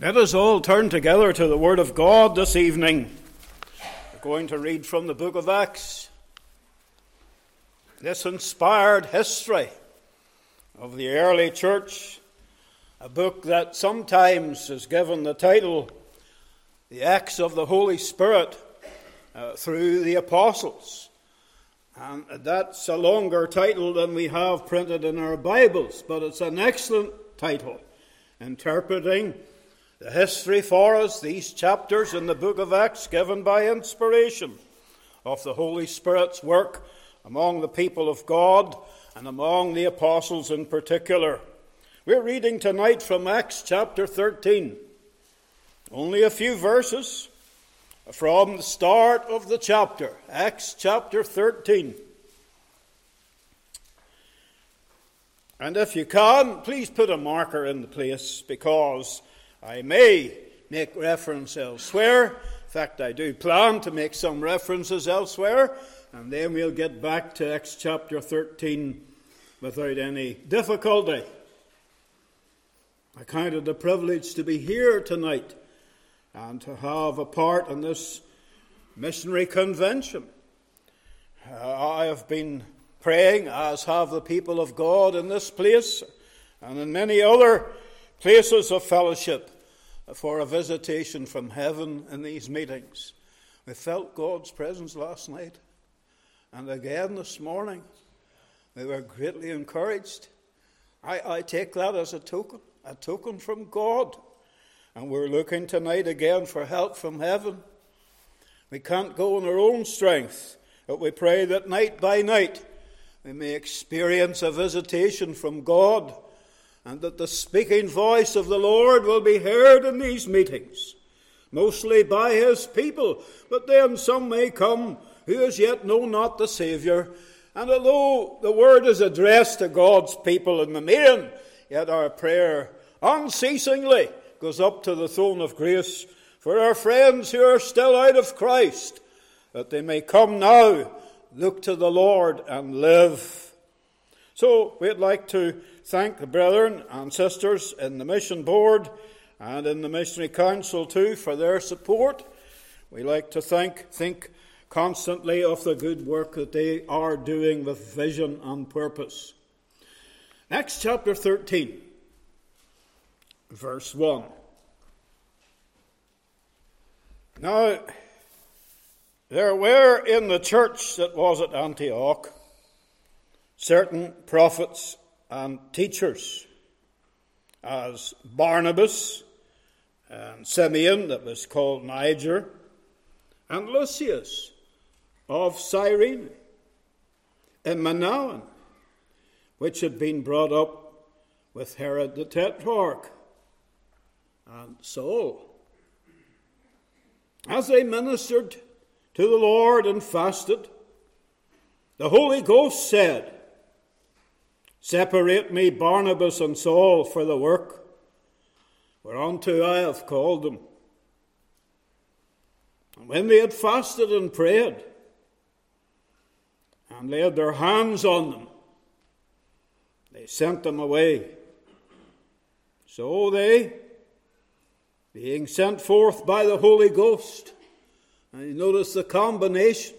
Let us all turn together to the Word of God this evening. We're going to read from the book of Acts. This inspired history of the early church, a book that sometimes is given the title The Acts of the Holy Spirit uh, through the Apostles. And that's a longer title than we have printed in our Bibles, but it's an excellent title interpreting the history for us, these chapters in the book of Acts, given by inspiration of the Holy Spirit's work among the people of God and among the apostles in particular. We're reading tonight from Acts chapter 13. Only a few verses from the start of the chapter. Acts chapter 13. And if you can, please put a marker in the place because I may make reference elsewhere. In fact, I do plan to make some references elsewhere, and then we'll get back to Acts chapter 13 without any difficulty. I count it a privilege to be here tonight and to have a part in this missionary convention. Uh, I have been praying, as have the people of God in this place and in many other places of fellowship for a visitation from heaven in these meetings. We felt God's presence last night and again this morning. We were greatly encouraged. I, I take that as a token, a token from God. And we're looking tonight again for help from heaven. We can't go on our own strength, but we pray that night by night we may experience a visitation from God and that the speaking voice of the Lord will be heard in these meetings, mostly by his people, but then some may come who as yet know not the Saviour. And although the word is addressed to God's people in the main, yet our prayer unceasingly goes up to the throne of grace for our friends who are still out of Christ, that they may come now, look to the Lord, and live. So we'd like to thank the brethren and sisters in the mission board and in the missionary council too for their support. We like to thank, think constantly of the good work that they are doing with vision and purpose. Acts chapter 13, verse 1. Now, there were in the church that was at Antioch certain prophets and teachers, as Barnabas and Simeon, that was called Niger, and Lucius of Cyrene, and Manaen, which had been brought up with Herod the Tetrarch, and Saul. As they ministered to the Lord and fasted, the Holy Ghost said, Separate me, Barnabas and Saul, for the work whereunto I have called them. And when they had fasted and prayed, and laid their hands on them, they sent them away. So they, being sent forth by the Holy Ghost, and you notice the combination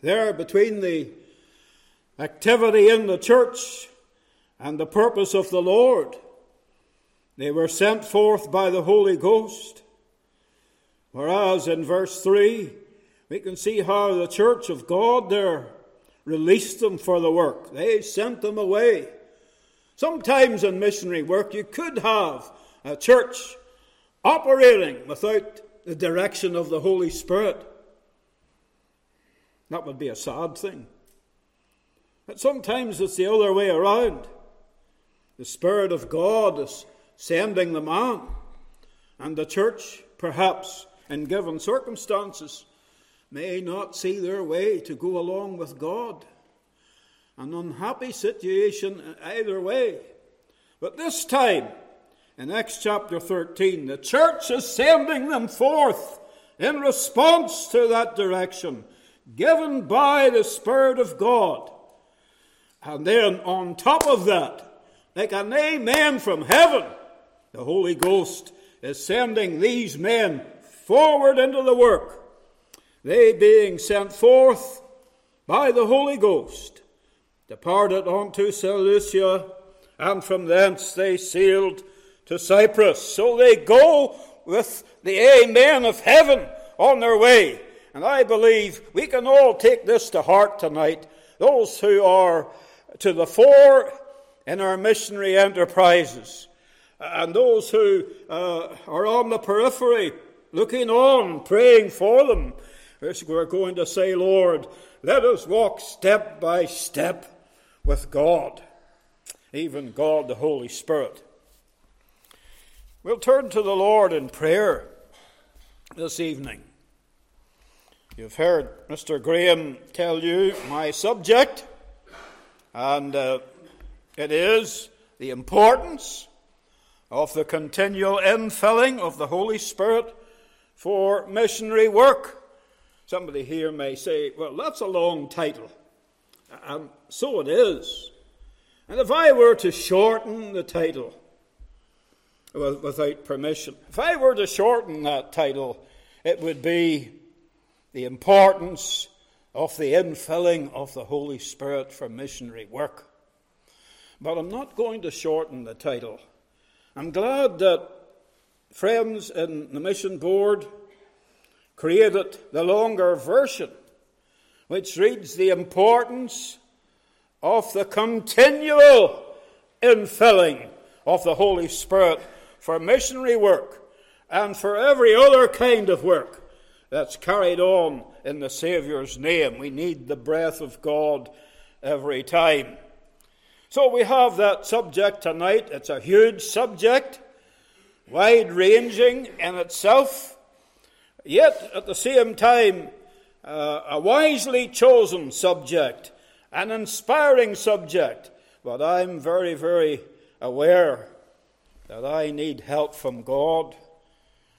there between the activity in the church and the purpose of the Lord. They were sent forth by the Holy Ghost. Whereas in verse 3, we can see how the church of God there released them for the work. They sent them away. Sometimes in missionary work, you could have a church operating without the direction of the Holy Spirit. That would be a sad thing. But sometimes it's the other way around. The Spirit of God is sending the man, and the church, perhaps in given circumstances, may not see their way to go along with God. An unhappy situation either way. But this time, in Acts chapter 13, the church is sending them forth in response to that direction given by the Spirit of God. And then on top of that, like an amen from heaven, The Holy Ghost is sending these men forward into the work, they being sent forth by the Holy Ghost, departed unto Seleucia, and from thence they sailed to Cyprus. So they go with the Amen of heaven on their way. And I believe we can all take this to heart tonight. Those who are to the fore in our missionary enterprises, and those who uh, are on the periphery, looking on, praying for them. We're going to say, Lord, let us walk step by step with God, even God the Holy Spirit. We'll turn to the Lord in prayer this evening. You've heard Mr. Graham tell you my subject, and uh, it is the importance of the continual infilling of the Holy Spirit for missionary work. Somebody here may say, well, that's a long title. And so it is. And if I were to shorten the title without permission, if I were to shorten that title, it would be the importance of the infilling of the Holy Spirit for missionary work. But I'm not going to shorten the title. I'm glad that friends in the mission board created the longer version, which reads the importance of the continual infilling of the Holy Spirit for missionary work and for every other kind of work that's carried on in the Saviour's name. We need the breath of God every time. So we have that subject tonight. It's a huge subject, wide ranging in itself, yet at the same time, uh, a wisely chosen subject, an inspiring subject. But I'm very, very aware that I need help from God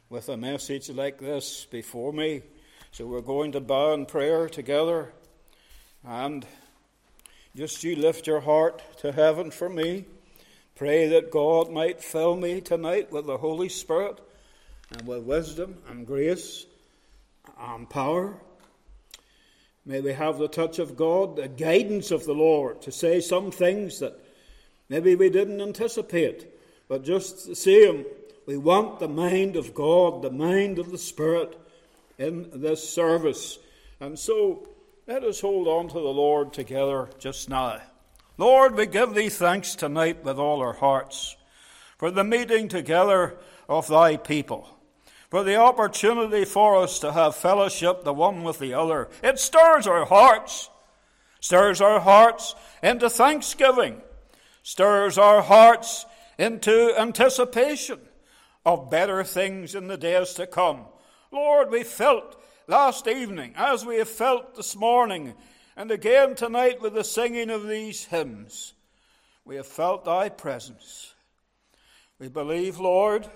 with a message like this before me. So we're going to bow in prayer together and just you lift your heart to heaven for me. Pray that God might fill me tonight with the Holy Spirit and with wisdom and grace and power. May we have the touch of God, the guidance of the Lord to say some things that maybe we didn't anticipate. But just the same, we want the mind of God, the mind of the Spirit in this service. And so let us hold on to the Lord together just now. Lord, we give thee thanks tonight with all our hearts for the meeting together of thy people, for the opportunity for us to have fellowship the one with the other. It stirs our hearts, stirs our hearts into thanksgiving, stirs our hearts into anticipation of better things in the days to come. Lord, we felt last evening, as we have felt this morning, and again tonight with the singing of these hymns, we have felt thy presence. We believe, Lord,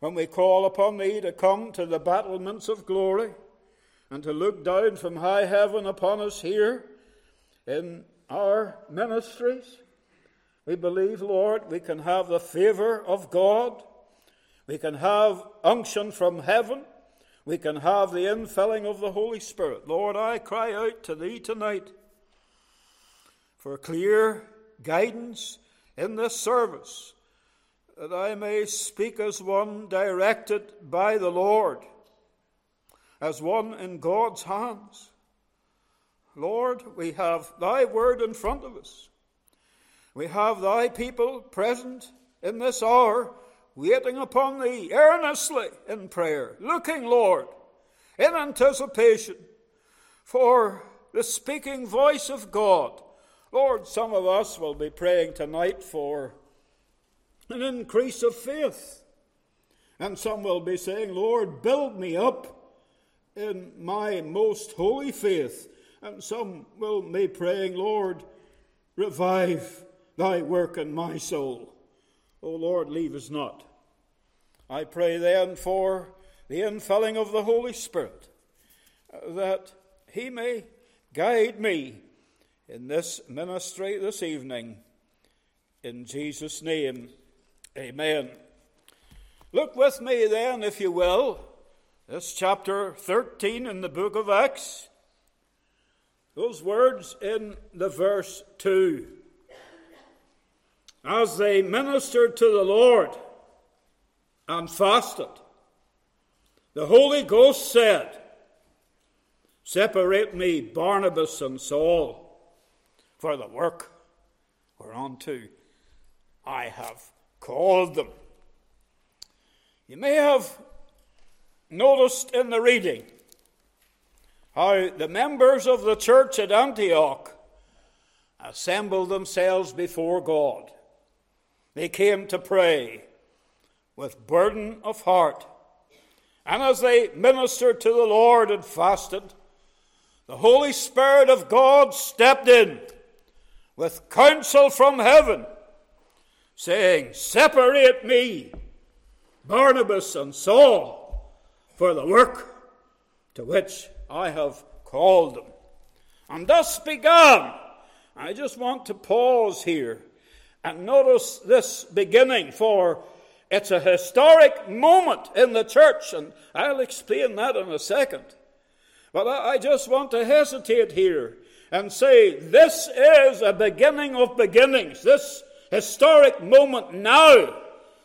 when we call upon thee to come to the battlements of glory and to look down from high heaven upon us here in our ministries, we believe, Lord, we can have the favor of God. We can have unction from heaven. We can have the infilling of the Holy Spirit. Lord, I cry out to Thee tonight for clear guidance in this service, that I may speak as one directed by the Lord, as one in God's hands. Lord, we have Thy word in front of us. We have Thy people present in this hour waiting upon thee earnestly in prayer, looking, Lord, in anticipation for the speaking voice of God. Lord, some of us will be praying tonight for an increase of faith. And some will be saying, Lord, build me up in my most holy faith. And some will be praying, Lord, revive thy work in my soul. O Lord, leave us not. I pray then for the infilling of the Holy Spirit, uh, that He may guide me in this ministry this evening. In Jesus' name, Amen. Look with me then, if you will. This chapter 13 in the book of Acts. Those words in the verse 2. As they ministered to the Lord and fasted, the Holy Ghost said, Separate me, Barnabas and Saul, for the work whereunto I have called them. You may have noticed in the reading how the members of the church at Antioch assembled themselves before God. They came to pray with burden of heart. And as they ministered to the Lord and fasted, the Holy Spirit of God stepped in with counsel from heaven, saying, Separate me, Barnabas and Saul, for the work to which I have called them. And thus began. I just want to pause here and notice this beginning, for it's a historic moment in the church, and I'll explain that in a second. But I just want to hesitate here and say this is a beginning of beginnings, this historic moment now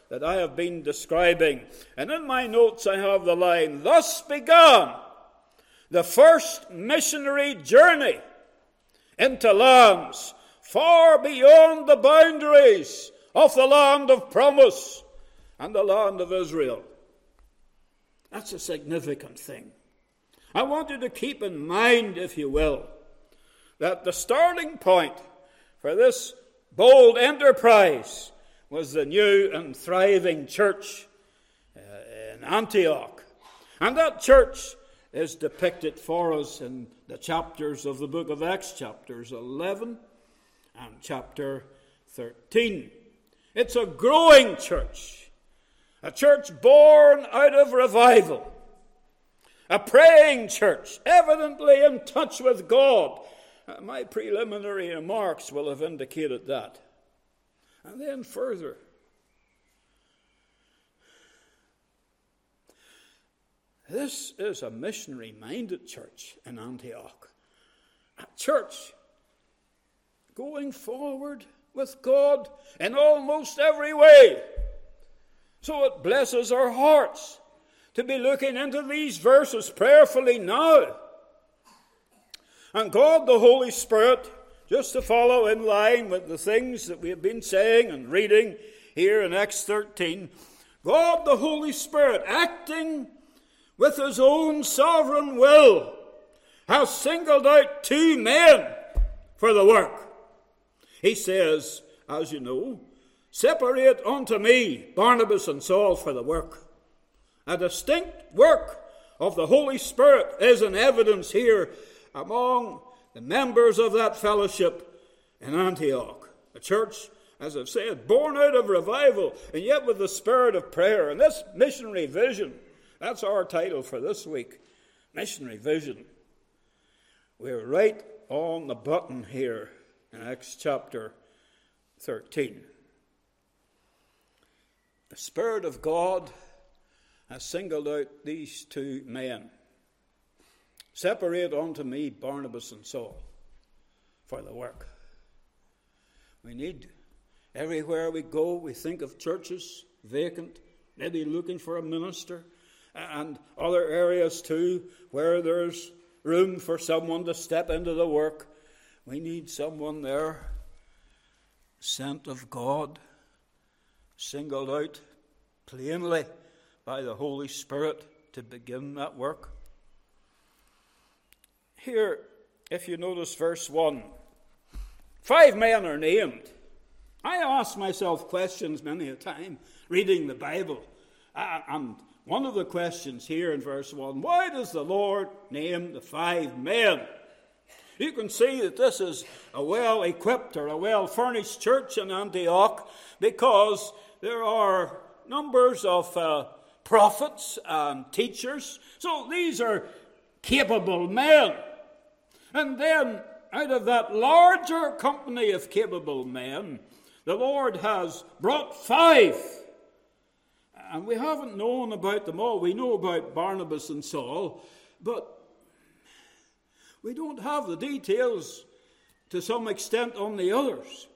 that I have been describing. And in my notes I have the line Thus began the first missionary journey into lands far beyond the boundaries of the land of promise and the land of Israel. That's a significant thing. I want you to keep in mind, if you will, that the starting point for this bold enterprise was the new and thriving church uh, in Antioch. And that church is depicted for us in the chapters of the book of Acts, chapters 11 and chapter 13. It's a growing church, a church born out of revival, a praying church, evidently in touch with God. Uh, my preliminary remarks will have indicated that. And then further, This is a missionary minded church in Antioch. A church going forward with God in almost every way. So it blesses our hearts to be looking into these verses prayerfully now. And God, the Holy Spirit, just to follow in line with the things that we have been saying and reading here in Acts 13, God, the Holy Spirit, acting with his own sovereign will, has singled out two men for the work. He says, as you know, separate unto me Barnabas and Saul for the work. A distinct work of the Holy Spirit is in evidence here among the members of that fellowship in Antioch. A church, as I've said, born out of revival and yet with the spirit of prayer. And this missionary vision that's our title for this week Missionary Vision. We're right on the button here Acts chapter 13. The Spirit of God has singled out these two men. Separate unto me Barnabas and Saul for the work. We need, everywhere we go, we think of churches vacant, maybe looking for a minister and other areas too where there's room for someone to step into the work. We need someone there, sent of God, singled out plainly by the Holy Spirit to begin that work. Here, if you notice verse 1, five men are named. I ask myself questions many a time reading the Bible. And one of the questions here in verse 1 why does the Lord name the five men? You can see that this is a well equipped or a well furnished church in Antioch because there are numbers of uh, prophets and teachers. So these are capable men. And then, out of that larger company of capable men, the Lord has brought five And we haven't known about them all. We know about Barnabas and Saul, but we don't have the details to some extent on the others.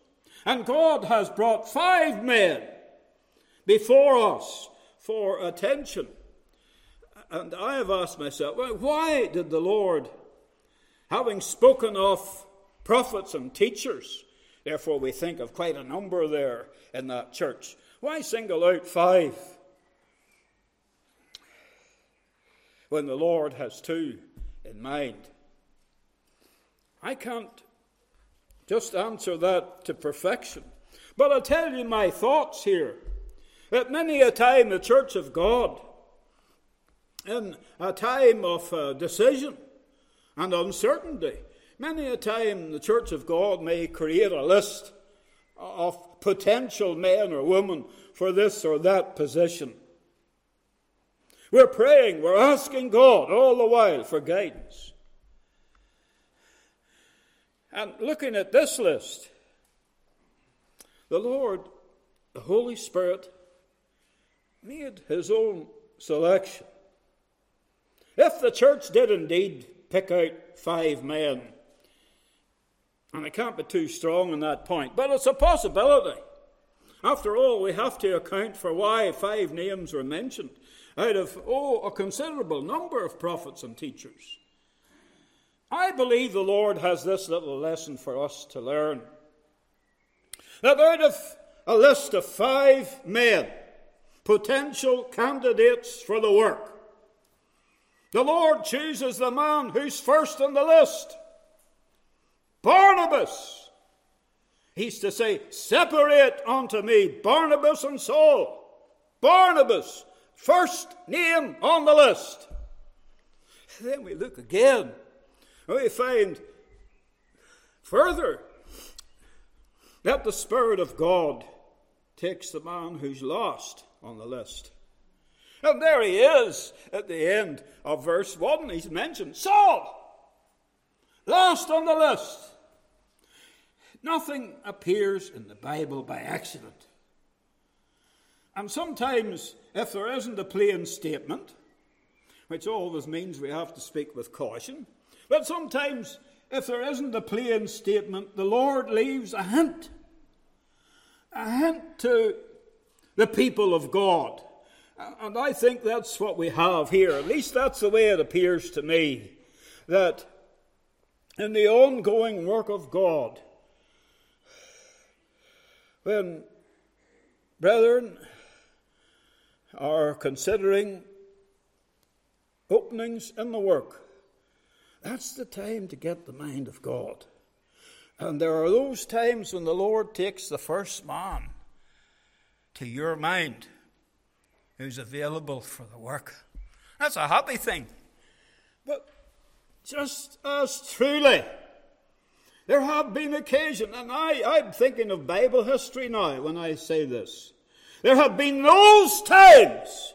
And God has brought five men before us for attention. And I have asked myself, why did the Lord, having spoken of prophets and teachers, therefore we think of quite a number there in that church, why single out five when the Lord has two in mind? I can't just answer that to perfection. But I'll tell you my thoughts here. That many a time the Church of God in a time of uh, decision and uncertainty. Many a time the Church of God may create a list of potential men or women for this or that position. We're praying, we're asking God all the while for guidance. And looking at this list, the Lord, the Holy Spirit, made his own selection. If the church did indeed pick out five men, and I can't be too strong on that point, but it's a possibility. After all, we have to account for why five names were mentioned out of, oh, a considerable number of prophets and teachers. I believe the Lord has this little lesson for us to learn. That out of a list of five men, potential candidates for the work, the Lord chooses the man who's first on the list Barnabas. He's to say, Separate unto me Barnabas and Saul. Barnabas, first name on the list. Then we look again. We find further that the Spirit of God takes the man who's lost on the list. And there he is at the end of verse 1. He's mentioned Saul, last on the list. Nothing appears in the Bible by accident. And sometimes, if there isn't a plain statement, which always means we have to speak with caution, but sometimes, if there isn't a plain statement, the Lord leaves a hint. A hint to the people of God and I think that's what we have here. At least that's the way it appears to me. That in the ongoing work of God, when brethren are considering openings in the work, that's the time to get the mind of God. And there are those times when the Lord takes the first man to your mind who's available for the work. That's a happy thing. But just as truly, there have been occasions, and I, I'm thinking of Bible history now when I say this. There have been those times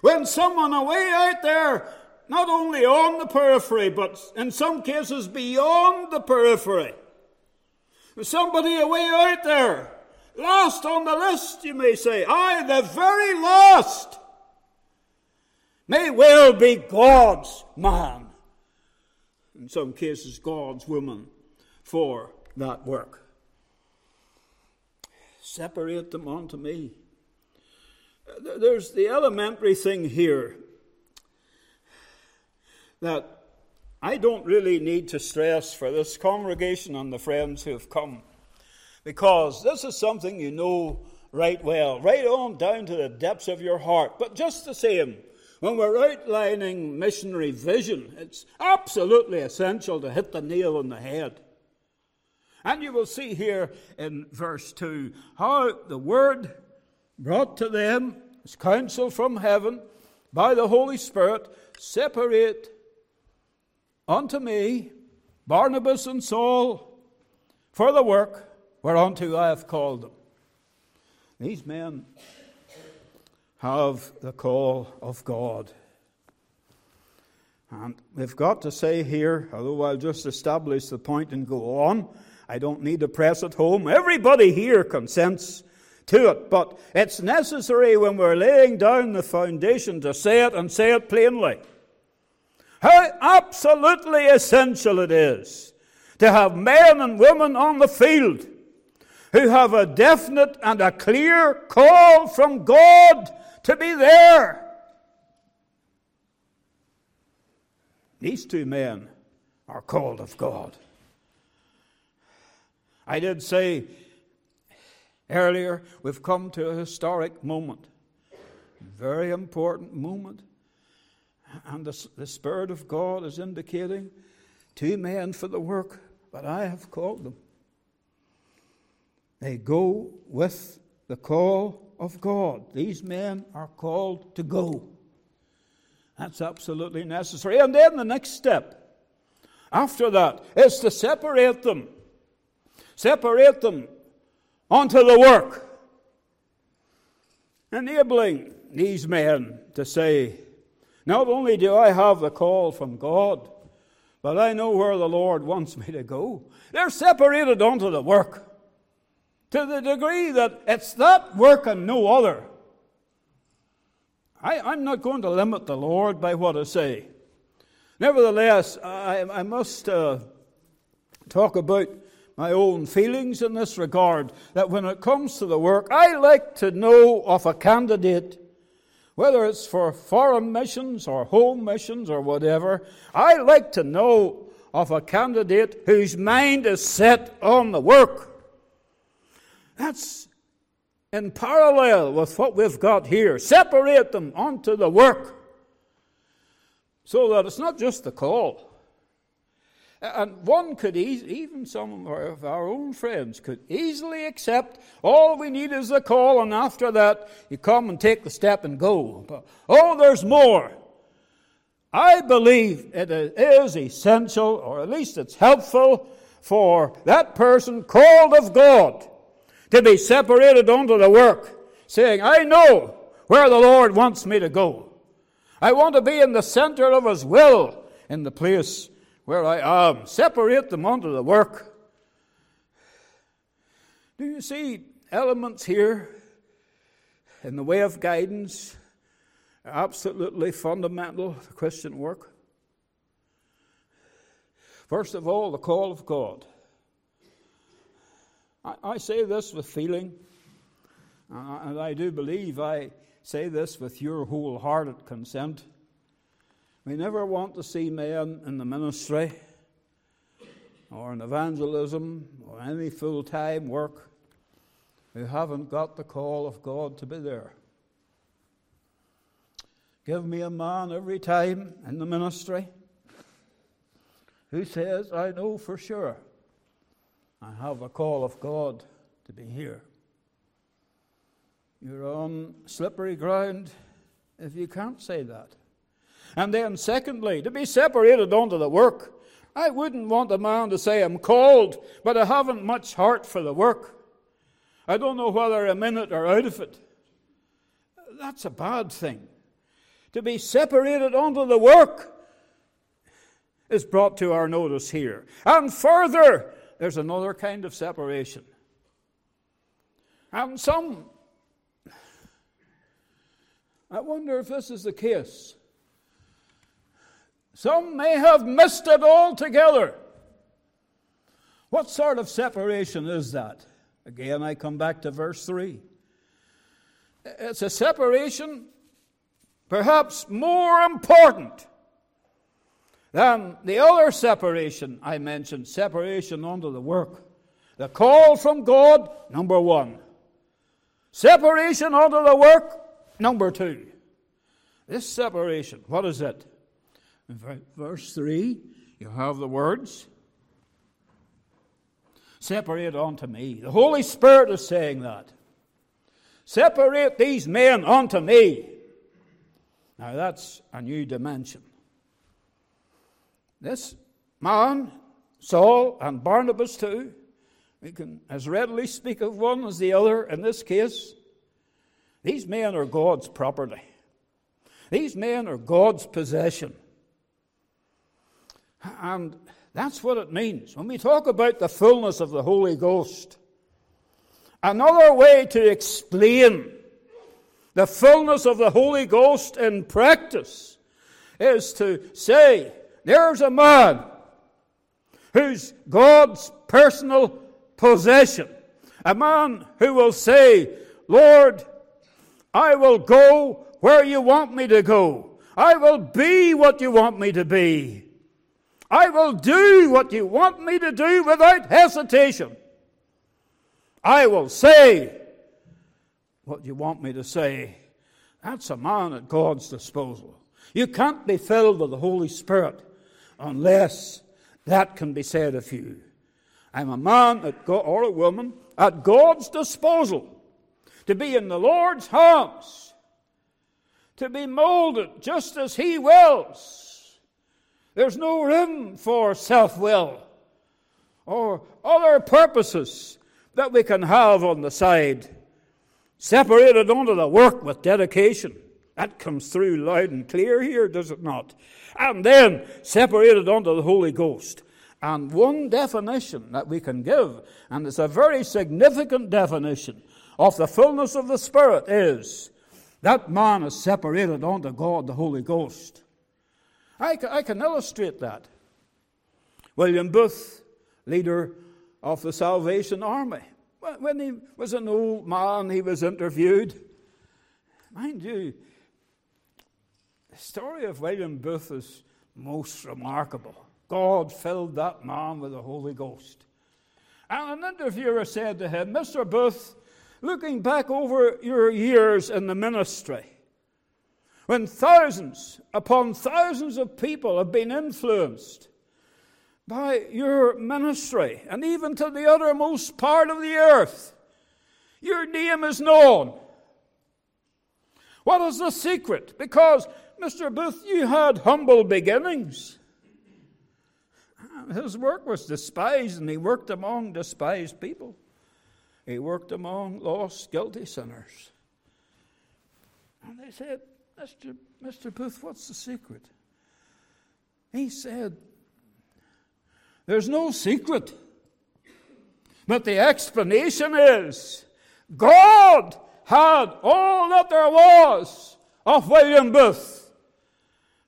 when someone away out there, not only on the periphery, but in some cases beyond the periphery, somebody away out there Last on the list, you may say. I, the very last, may well be God's man. In some cases, God's woman for that work. Separate them unto me. There's the elementary thing here that I don't really need to stress for this congregation and the friends who have come because this is something you know right well, right on down to the depths of your heart. But just the same, when we're outlining missionary vision, it's absolutely essential to hit the nail on the head. And you will see here in verse 2 how the word brought to them as counsel from heaven by the Holy Spirit separate unto me Barnabas and Saul for the work whereunto I have called them. These men have the call of God. And we've got to say here, although I'll just establish the point and go on, I don't need to press it home. Everybody here consents to it. But it's necessary when we're laying down the foundation to say it and say it plainly. How absolutely essential it is to have men and women on the field who have a definite and a clear call from God to be there. These two men are called of God. I did say earlier, we've come to a historic moment, very important moment. And the, the Spirit of God is indicating two men for the work that I have called them. They go with the call of God. These men are called to go. That's absolutely necessary. And then the next step after that is to separate them. Separate them onto the work. Enabling these men to say, Not only do I have the call from God, but I know where the Lord wants me to go. They're separated onto the work to the degree that it's that work and no other. I, am not going to limit the Lord by what I say. Nevertheless, I, I must uh, talk about my own feelings in this regard that when it comes to the work, I like to know of a candidate, whether it's for foreign missions or home missions or whatever, I like to know of a candidate whose mind is set on the work. That's in parallel with what we've got here. Separate them onto the work so that it's not just the call. And one could, even some of our own friends, could easily accept all we need is the call, and after that, you come and take the step and go. But, oh, there's more. I believe it is essential, or at least it's helpful, for that person called of God to be separated unto the work, saying, I know where the Lord wants me to go. I want to be in the center of His will in the place where I am. Separate them unto the work. Do you see elements here in the way of guidance absolutely fundamental to Christian work? First of all, the call of God. I, I say this with feeling, and I do believe I say this with your wholehearted consent. We never want to see men in the ministry or in evangelism or any full time work who haven't got the call of God to be there. Give me a man every time in the ministry who says, I know for sure I have a call of God to be here. You're on slippery ground if you can't say that. And then, secondly, to be separated unto the work. I wouldn't want a man to say, I'm called, but I haven't much heart for the work. I don't know whether I'm in it or out of it. That's a bad thing. To be separated unto the work is brought to our notice here. And further, there's another kind of separation. And some, I wonder if this is the case. Some may have missed it altogether. What sort of separation is that? Again, I come back to verse 3. It's a separation perhaps more important than the other separation I mentioned separation under the work. The call from God, number one. Separation under the work, number two. This separation, what is it? In verse 3, you have the words Separate unto me. The Holy Spirit is saying that. Separate these men unto me. Now that's a new dimension. This man, Saul, and Barnabas too, we can as readily speak of one as the other in this case. These men are God's property. These men are God's possession. And that's what it means. When we talk about the fullness of the Holy Ghost, Another way to explain the fullness of the Holy Ghost in practice is to say, there's a man who's God's personal possession. A man who will say, Lord, I will go where you want me to go. I will be what you want me to be. I will do what you want me to do without hesitation. I will say what you want me to say. That's a man at God's disposal. You can't be filled with the Holy Spirit unless that can be said of you. I'm a man at God, or a woman at God's disposal to be in the Lord's hands, to be molded just as He wills. There's no room for self will or other purposes that we can have on the side. Separated unto the work with dedication. That comes through loud and clear here, does it not? And then separated unto the Holy Ghost. And one definition that we can give, and it's a very significant definition of the fullness of the Spirit, is that man is separated unto God, the Holy Ghost. I can, I can illustrate that. William Booth, leader of the Salvation Army, when he was an old man, he was interviewed. Mind you, the story of William Booth is most remarkable. God filled that man with the Holy Ghost. And an interviewer said to him, Mr. Booth, looking back over your years in the ministry, when thousands upon thousands of people have been influenced by your ministry, and even to the uttermost part of the earth, your name is known. What is the secret? Because, Mr. Booth, you had humble beginnings. His work was despised, and he worked among despised people. He worked among lost, guilty sinners. And they said, Mr. Mr. Booth, what's the secret? He said, There's no secret. But the explanation is God had all that there was of William Booth.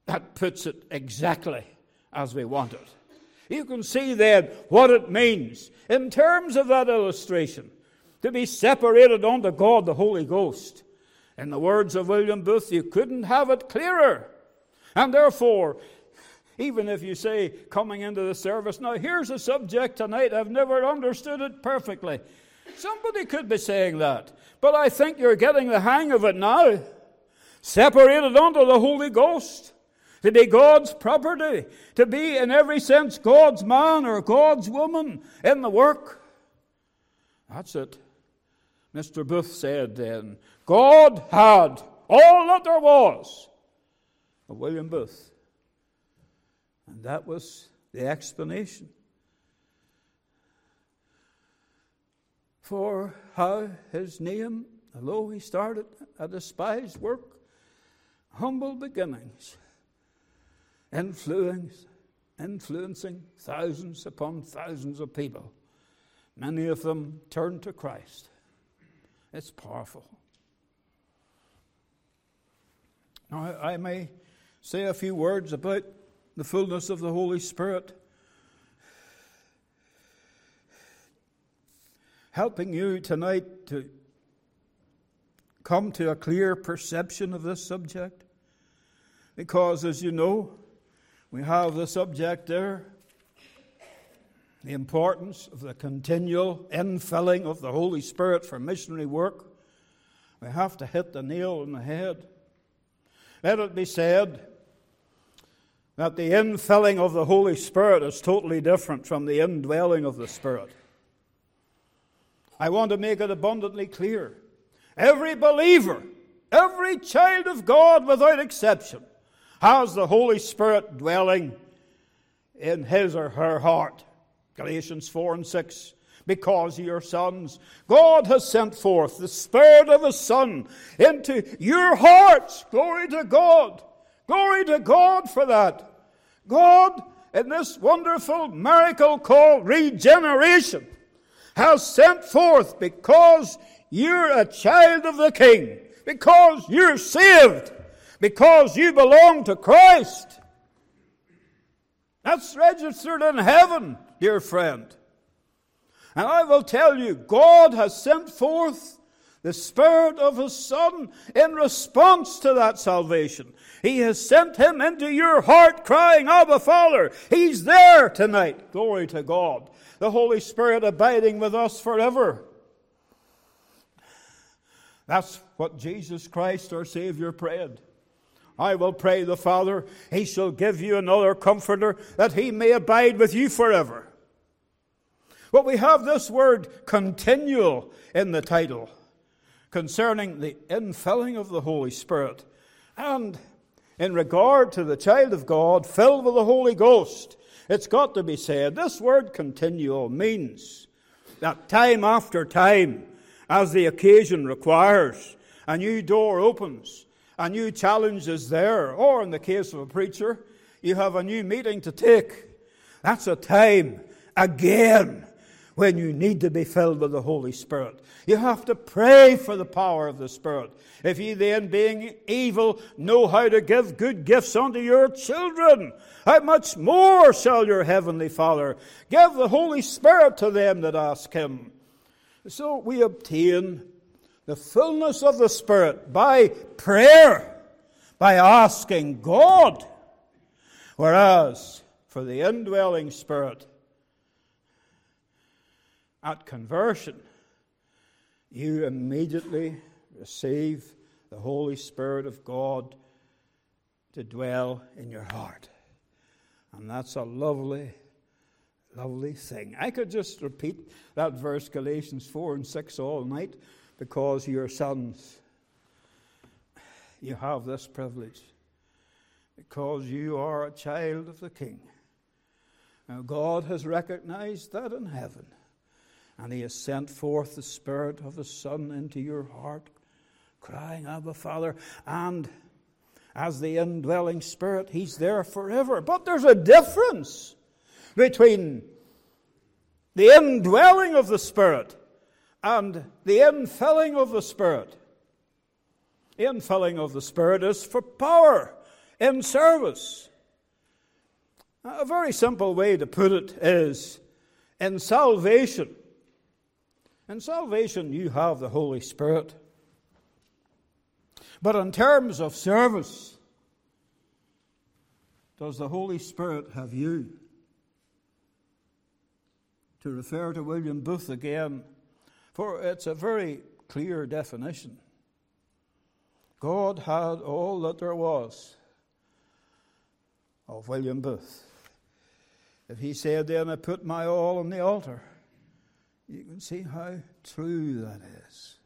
That puts it exactly as we want it. You can see then what it means in terms of that illustration to be separated unto God the Holy Ghost. In the words of William Booth, you couldn't have it clearer. And therefore, even if you say coming into the service, now here's a subject tonight, I've never understood it perfectly. Somebody could be saying that. But I think you're getting the hang of it now. Separated unto the Holy Ghost to be God's property, to be in every sense God's man or God's woman in the work. That's it. Mr. Booth said then, God had all that there was of William Booth. And that was the explanation for how his name, although he started a despised work, humble beginnings, influence, influencing thousands upon thousands of people. Many of them turned to Christ. It's powerful. Now, I may say a few words about the fullness of the Holy Spirit, helping you tonight to come to a clear perception of this subject. Because, as you know, we have the subject there the importance of the continual infilling of the Holy Spirit for missionary work. We have to hit the nail on the head. Let it be said that the infilling of the Holy Spirit is totally different from the indwelling of the Spirit. I want to make it abundantly clear. Every believer, every child of God without exception, has the Holy Spirit dwelling in his or her heart. Galatians 4 and 6. Because you are sons, God has sent forth the Spirit of His Son into your hearts. Glory to God. Glory to God for that. God, in this wonderful miracle called regeneration, has sent forth because you're a child of the King, because you're saved, because you belong to Christ. That's registered in heaven, dear friend. And I will tell you, God has sent forth the Spirit of His Son in response to that salvation. He has sent Him into your heart crying, Abba, Father. He's there tonight. Glory to God. The Holy Spirit abiding with us forever. That's what Jesus Christ, our Savior, prayed. I will pray the Father, He shall give you another comforter, that He may abide with you forever. But we have this word continual in the title concerning the infilling of the Holy Spirit. And in regard to the child of God filled with the Holy Ghost, it's got to be said this word continual means that time after time, as the occasion requires, a new door opens, a new challenge is there, or in the case of a preacher, you have a new meeting to take. That's a time again when you need to be filled with the Holy Spirit. You have to pray for the power of the Spirit. If ye then, being evil, know how to give good gifts unto your children, how much more shall your heavenly Father give the Holy Spirit to them that ask him? So we obtain the fullness of the Spirit by prayer, by asking God. Whereas for the indwelling Spirit, at conversion, you immediately receive the Holy Spirit of God to dwell in your heart. And that's a lovely, lovely thing. I could just repeat that verse, Galatians 4 and 6, all night because you're sons. You have this privilege because you are a child of the King. Now, God has recognized that in heaven and he has sent forth the Spirit of the Son into your heart, crying, Abba, Father. And as the indwelling Spirit, he's there forever. But there's a difference between the indwelling of the Spirit and the infilling of the Spirit. Infilling of the Spirit is for power in service. A very simple way to put it is in salvation, in salvation, you have the Holy Spirit. But in terms of service, does the Holy Spirit have you? To refer to William Booth again, for it's a very clear definition. God had all that there was of William Booth. If he said, Then I put my all on the altar, you can see how true that is.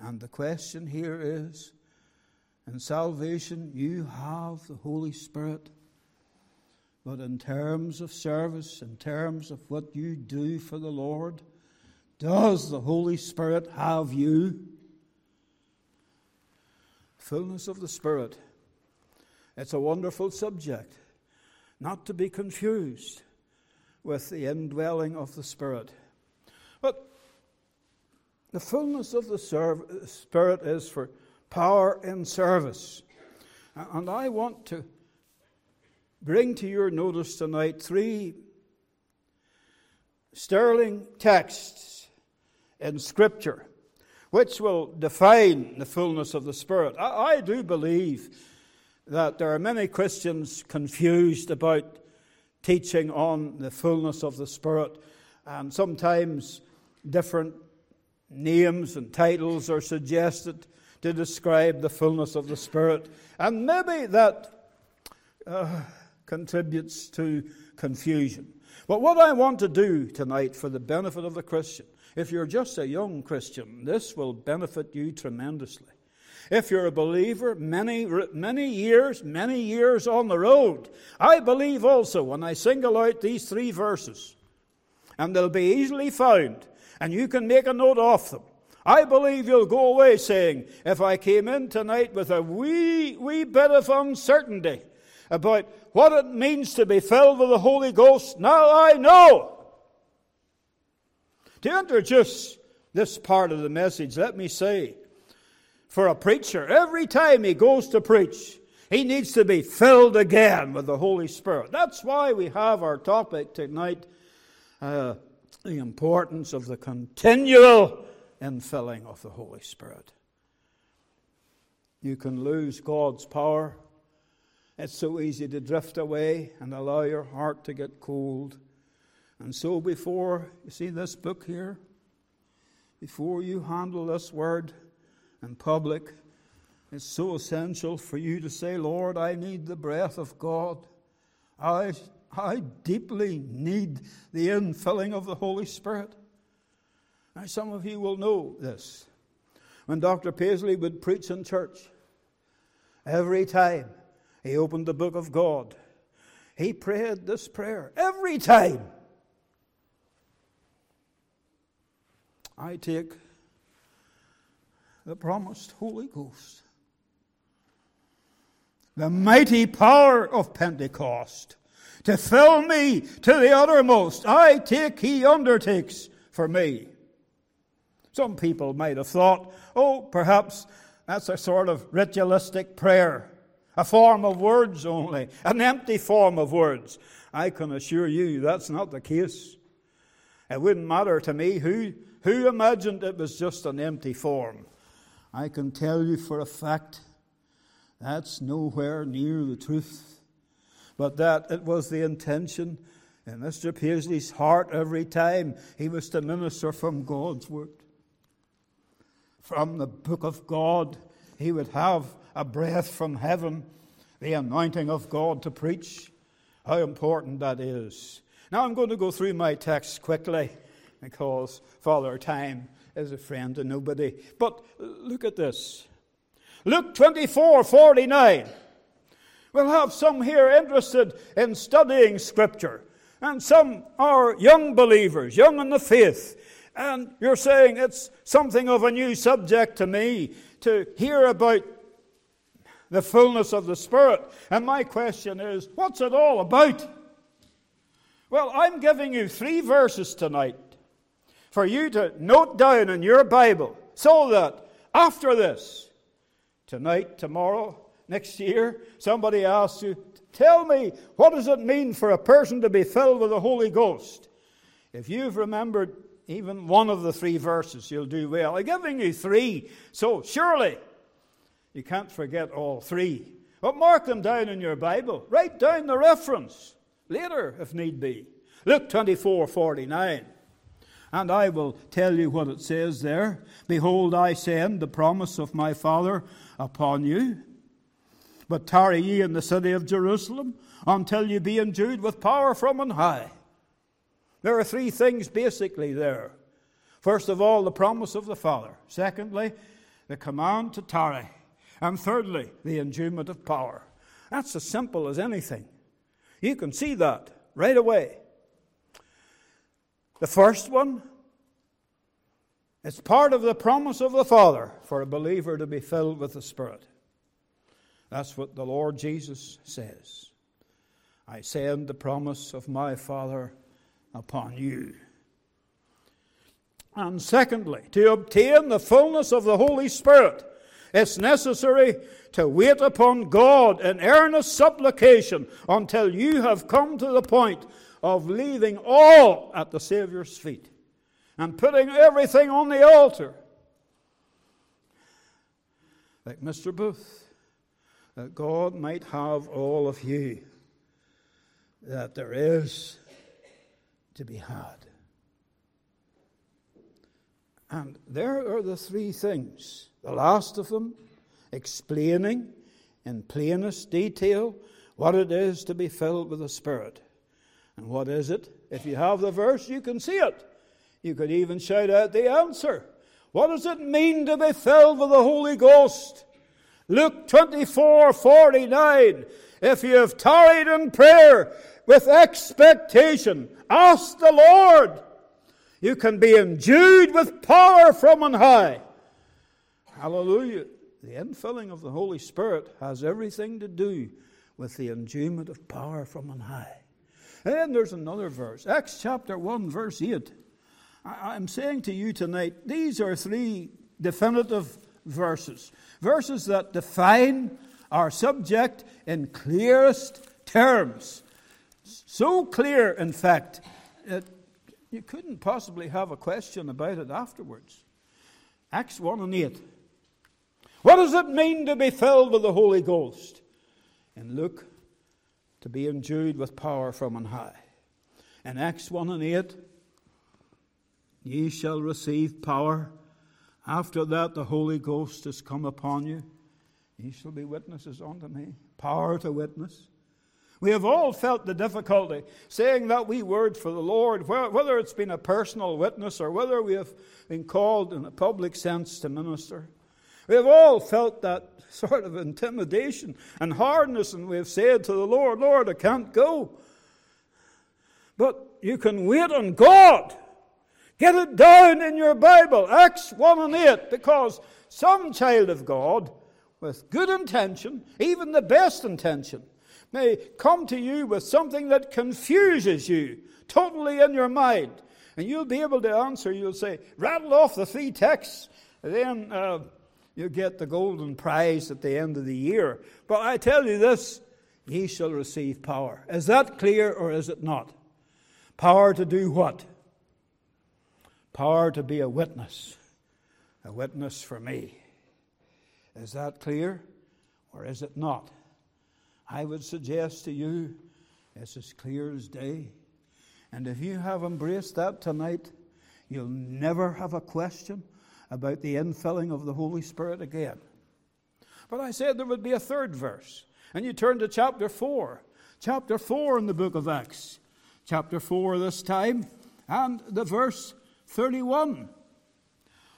And the question here is in salvation, you have the Holy Spirit. But in terms of service, in terms of what you do for the Lord, does the Holy Spirit have you? Fullness of the Spirit. It's a wonderful subject, not to be confused with the indwelling of the Spirit. But the fullness of the Spirit is for power in service. And I want to bring to your notice tonight three sterling texts in Scripture which will define the fullness of the Spirit. I, I do believe that there are many Christians confused about teaching on the fullness of the Spirit. And sometimes different names and titles are suggested to describe the fullness of the Spirit. And maybe that uh, contributes to confusion. But what I want to do tonight for the benefit of the Christian, if you're just a young Christian, this will benefit you tremendously. If you're a believer, many, many years, many years on the road, I believe also when I single out these three verses, and they'll be easily found, and you can make a note of them. I believe you'll go away saying, if I came in tonight with a wee, wee bit of uncertainty about what it means to be filled with the Holy Ghost, now I know. To introduce this part of the message, let me say, for a preacher, every time he goes to preach, he needs to be filled again with the Holy Spirit. That's why we have our topic tonight uh, the importance of the continual infilling of the Holy Spirit. You can lose God's power. It's so easy to drift away and allow your heart to get cold. And so, before you see this book here, before you handle this word in public, it's so essential for you to say, Lord, I need the breath of God. I, I deeply need the infilling of the Holy Spirit. Now, some of you will know this. When Dr. Paisley would preach in church, every time he opened the book of God, he prayed this prayer. Every time. I take the promised Holy Ghost, the mighty power of Pentecost, to fill me to the uttermost. I take, he undertakes for me. Some people might have thought, oh, perhaps that's a sort of ritualistic prayer, a form of words only, an empty form of words. I can assure you that's not the case. It wouldn't matter to me who who imagined it was just an empty form? I can tell you for a fact that's nowhere near the truth. But that it was the intention in Mr. Paisley's heart every time he was to minister from God's Word. From the book of God, he would have a breath from heaven, the anointing of God to preach. How important that is. Now I'm going to go through my text quickly because Father Time is a friend to nobody. But look at this. Luke 24 49. We'll have some here interested in studying Scripture, and some are young believers, young in the faith. And you're saying it's something of a new subject to me to hear about the fullness of the Spirit. And my question is, what's it all about? Well, I'm giving you three verses tonight for you to note down in your Bible so that after this, tonight, tomorrow, next year, somebody asks you, Tell me, what does it mean for a person to be filled with the Holy Ghost? If you've remembered even one of the three verses, you'll do well. I'm giving you three, so surely you can't forget all three. But mark them down in your Bible. Write down the reference later, if need be. Luke 24 49. And I will tell you what it says there. Behold, I send the promise of my Father upon you. But tarry ye in the city of Jerusalem until you be endued with power from on high. There are three things basically there. First of all, the promise of the Father. Secondly, the command to tarry. And thirdly, the endowment of power. That's as simple as anything. You can see that right away. The first one, it's part of the promise of the Father for a believer to be filled with the Spirit. That's what the Lord Jesus says. I send the promise of my Father upon you. And secondly, to obtain the fullness of the Holy Spirit, it's necessary to wait upon God in earnest supplication until you have come to the point of leaving all at the Saviour's feet and putting everything on the altar. Like Mr. Booth, that God might have all of you that there is to be had. And there are the three things. The last of them, explaining in plainest detail what it is to be filled with the Spirit. What is it? If you have the verse, you can see it. You could even shout out the answer. What does it mean to be filled with the Holy Ghost? Luke 24 49. If you have tarried in prayer with expectation, ask the Lord. You can be endued with power from on high. Hallelujah. The infilling of the Holy Spirit has everything to do with the enduement of power from on high. And then there's another verse, Acts chapter 1, verse 8. I'm saying to you tonight, these are three definitive verses. Verses that define our subject in clearest terms. So clear, in fact, that you couldn't possibly have a question about it afterwards. Acts 1 and 8. What does it mean to be filled with the Holy Ghost? In Luke, to be endued with power from on high. In Acts 1 and 8, ye shall receive power. After that, the Holy Ghost is come upon you. Ye shall be witnesses unto me. Power to witness. We have all felt the difficulty saying that wee word for the Lord, whether it's been a personal witness or whether we have been called in a public sense to minister. We have all felt that sort of intimidation and hardness, and we have said to the Lord, Lord, I can't go. But you can wait on God. Get it down in your Bible, Acts 1 and 8, because some child of God, with good intention, even the best intention, may come to you with something that confuses you totally in your mind. And you'll be able to answer. You'll say, rattle off the three texts, then uh, you'll get the golden prize at the end of the year. But I tell you this ye shall receive power. Is that clear or is it not? Power to do what? Power to be a witness. A witness for me. Is that clear or is it not? I would suggest to you it's as clear as day. And if you have embraced that tonight, you'll never have a question about the infilling of the Holy Spirit again. But I said there would be a third verse. And you turn to chapter 4. Chapter 4 in the book of Acts. Chapter 4 this time. And the verse 31.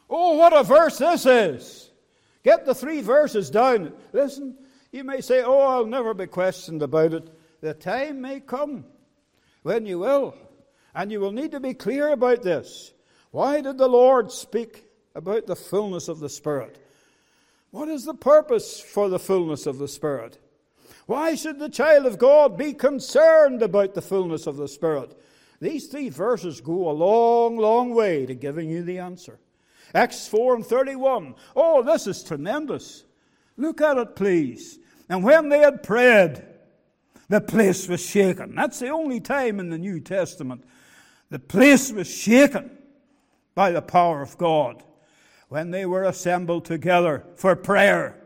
Oh, what a verse this is! Get the three verses down. Listen, you may say, Oh, I'll never be questioned about it. The time may come when you will. And you will need to be clear about this. Why did the Lord speak about the fullness of the Spirit? What is the purpose for the fullness of the Spirit? Why should the child of God be concerned about the fullness of the Spirit? These three verses go a long, long way to giving you the answer. Acts 4 and 31. Oh, this is tremendous. Look at it, please. And when they had prayed, the place was shaken. That's the only time in the New Testament the place was shaken by the power of God when they were assembled together for prayer.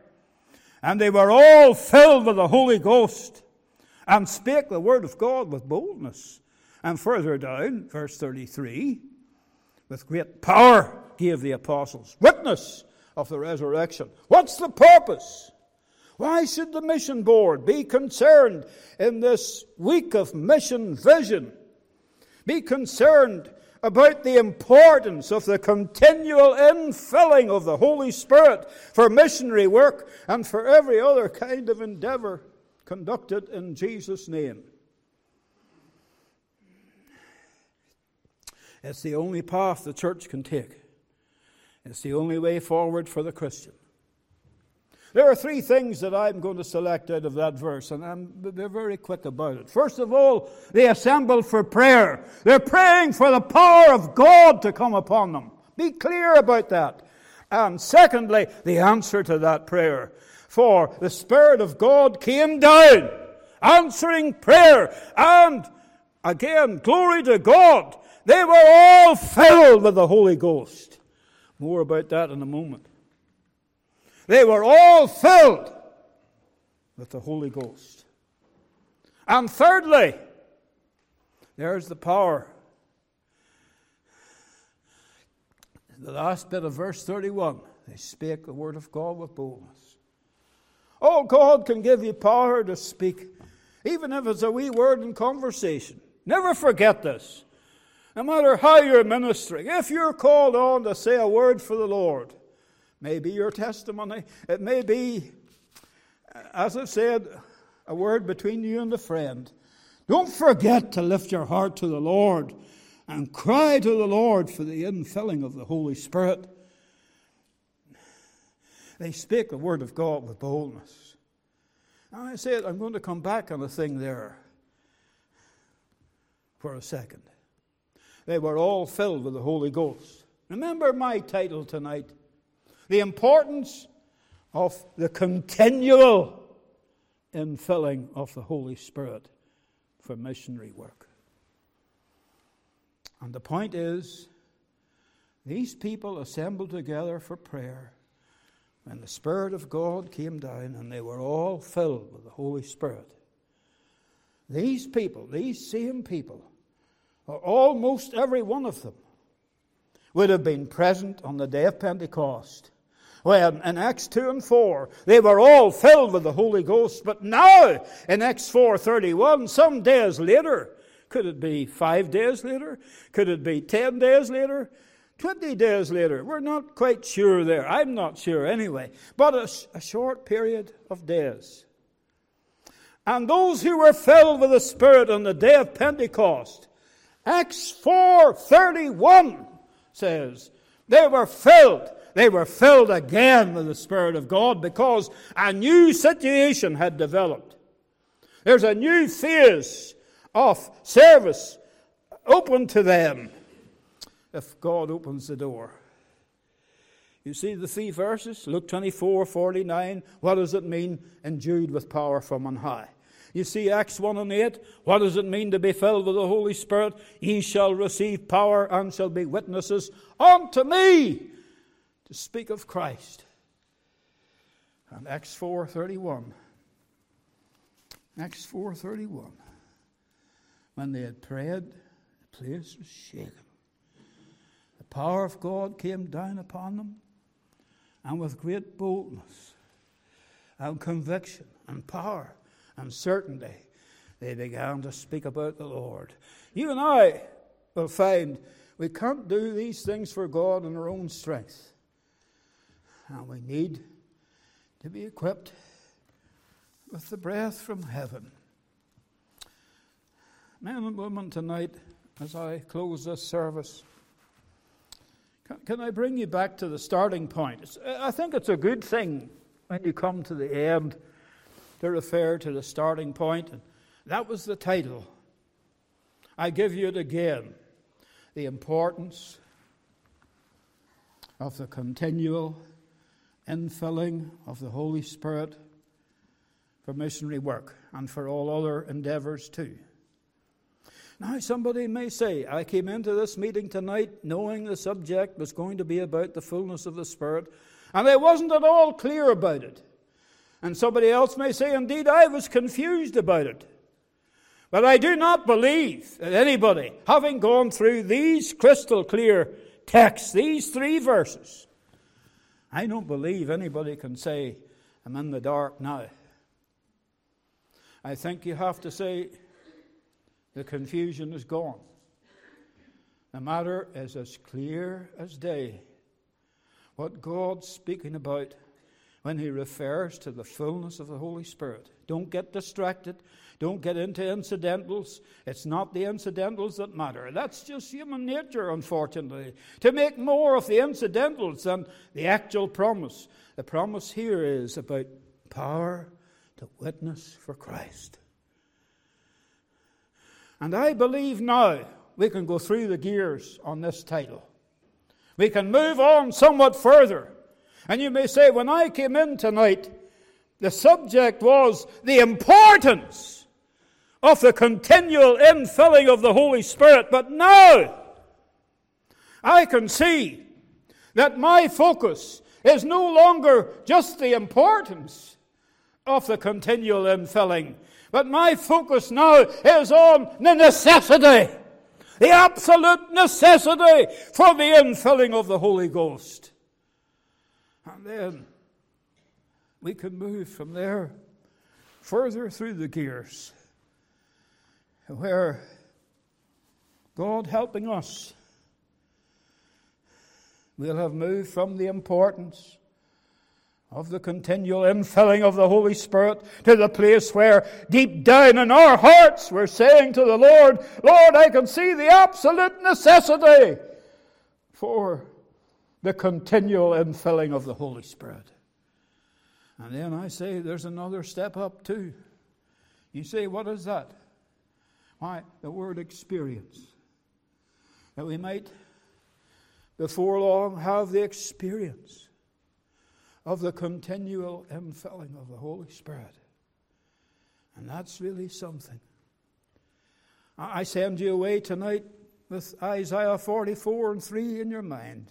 And they were all filled with the Holy Ghost and spake the word of God with boldness. And further down, verse 33, with great power gave the apostles witness of the resurrection. What's the purpose? Why should the mission board be concerned in this week of mission vision? Be concerned about the importance of the continual infilling of the Holy Spirit for missionary work and for every other kind of endeavor conducted in Jesus' name. It's the only path the church can take. It's the only way forward for the Christian. There are three things that I'm going to select out of that verse, and I'm, they're very quick about it. First of all, they assembled for prayer. They're praying for the power of God to come upon them. Be clear about that. And secondly, the answer to that prayer. For the Spirit of God came down, answering prayer. And again, glory to God. They were all filled with the Holy Ghost. More about that in a moment. They were all filled with the Holy Ghost. And thirdly, there's the power. The last bit of verse 31 they spake the word of God with boldness. Oh, God can give you power to speak, even if it's a wee word in conversation. Never forget this. No matter how you're ministering, if you're called on to say a word for the Lord, may be your testimony. It may be, as I've said, a word between you and a friend. Don't forget to lift your heart to the Lord and cry to the Lord for the infilling of the Holy Spirit. They spake the word of God with boldness. And I said, I'm going to come back on a thing there for a second. they were all filled with the Holy Ghost. Remember my title tonight the importance of the continual infilling of the Holy Spirit for missionary work. And the point is, these people assembled together for prayer when the Spirit of God came down and they were all filled with the Holy Spirit. These people, these same people, or almost every one of them, would have been present on the day of Pentecost. When in Acts 2 and 4, they were all filled with the Holy Ghost. But now, in Acts 4.31, some days later, could it be five days later? Could it be ten days later? 20 days later. We're not quite sure there. I'm not sure anyway. But a, a short period of days. And those who were filled with the Spirit on the day of Pentecost, Acts 4:31 says, they were filled. They were filled again with the Spirit of God because a new situation had developed. There's a new phase of service open to them if God opens the door. You see the three verses, Luke 24, 49. What does it mean? Endued with power from on high. You see Acts 1 and 8. What does it mean to be filled with the Holy Spirit? Ye shall receive power and shall be witnesses unto me to speak of Christ. And Acts 4:31. Acts 4:31. When they had prayed, the place was shaken The power of God came down upon them, and with great boldness and conviction and power and certainty, they began to speak about the Lord. You and I will find we can't do these things for God in our own strength. And we need to be equipped with the breath from heaven. Men and women, tonight, as I close this service, can I bring you back to the starting point? Uh, I think it's a good thing when you come to the end to refer to the starting point. And that was the title. I give you it again the importance of the continual infilling of the Holy Spirit for missionary work and for all other endeavors too. Now, somebody may say, I came into this meeting tonight knowing the subject was going to be about the fullness of the Spirit, and I wasn't at all clear about it. And somebody else may say, Indeed, I was confused about it. But I do not believe that anybody, having gone through these crystal clear texts, these three verses, I don't believe anybody can say, I'm in the dark now. I think you have to say, the confusion is gone. The matter is as clear as day. What God's speaking about when He refers to the fullness of the Holy Spirit. Don't get distracted. Don't get into incidentals. It's not the incidentals that matter. That's just human nature, unfortunately, to make more of the incidentals than the actual promise. The promise here is about power to witness for Christ. And I believe now we can go through the gears on this title. We can move on somewhat further. And you may say, when I came in tonight, the subject was the importance of the continual infilling of the Holy Spirit. But now, I can see that my focus is no longer just the importance of the continual infilling, but my focus now is on the necessity, the absolute necessity for the infilling of the Holy Ghost. And then we can move from there further through the gears where God helping us, we'll have moved from the importance of the continual infilling of the Holy Spirit to the place where deep down in our hearts we're saying to the Lord, Lord, I can see the absolute necessity for the continual infilling of the Holy Spirit. And then I say there's another step up too. You say, what is that? Why, the word experience. that we might before long have the experience of the continual infilling of the Holy Spirit. And that's really something. I send you away tonight with Isaiah 44 and 3 in your mind.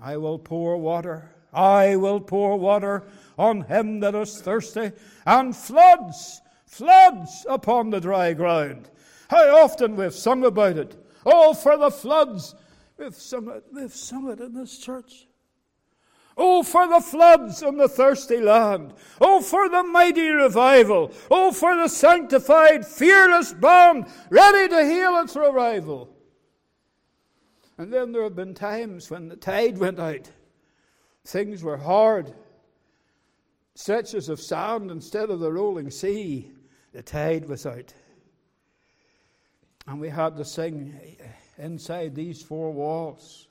I will pour water, I will pour water on him that is thirsty, and floods, floods upon the dry ground. How often we've sung about it. Oh, for the floods. We've sung it, we've sung it in this church. Oh, for the floods on the thirsty land. Oh, for the mighty revival. Oh, for the sanctified, fearless band ready to hail its arrival. And then there have been times when the tide went out. Things were hard. Stretches of sand instead of the rolling sea. The tide was out. And we had to sing inside these four walls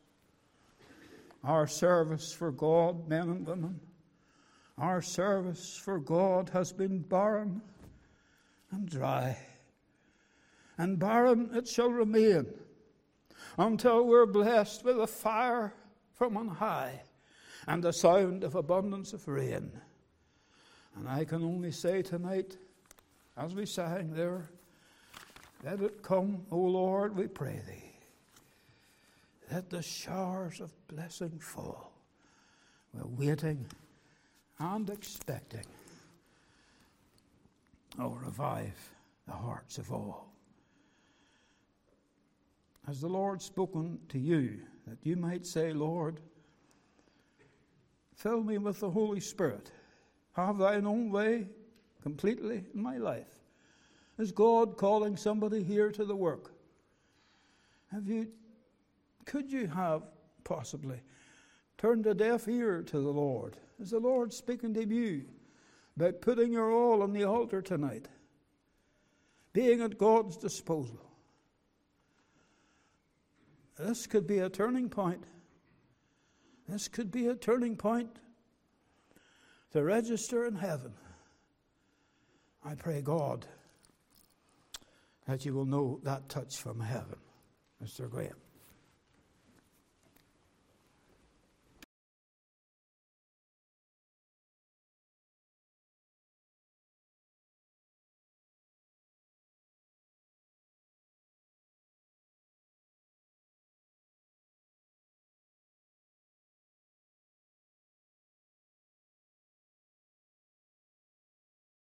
our service for God, men and women, our service for God has been barren and dry. And barren it shall remain until we're blessed with a fire from on high and the sound of abundance of rain. And I can only say tonight, as we sang there, let it come, O Lord, we pray thee. Let the showers of blessing fall. We're waiting and expecting. Oh, revive the hearts of all. Has the Lord spoken to you that you might say, Lord, fill me with the Holy Spirit? Have thine own way completely in my life. Is God calling somebody here to the work? Have you could you have possibly turned a deaf ear to the Lord? Is the Lord speaking to you about putting your all on the altar tonight? Being at God's disposal. This could be a turning point. This could be a turning point to register in heaven. I pray, God, that you will know that touch from heaven, Mr. Graham.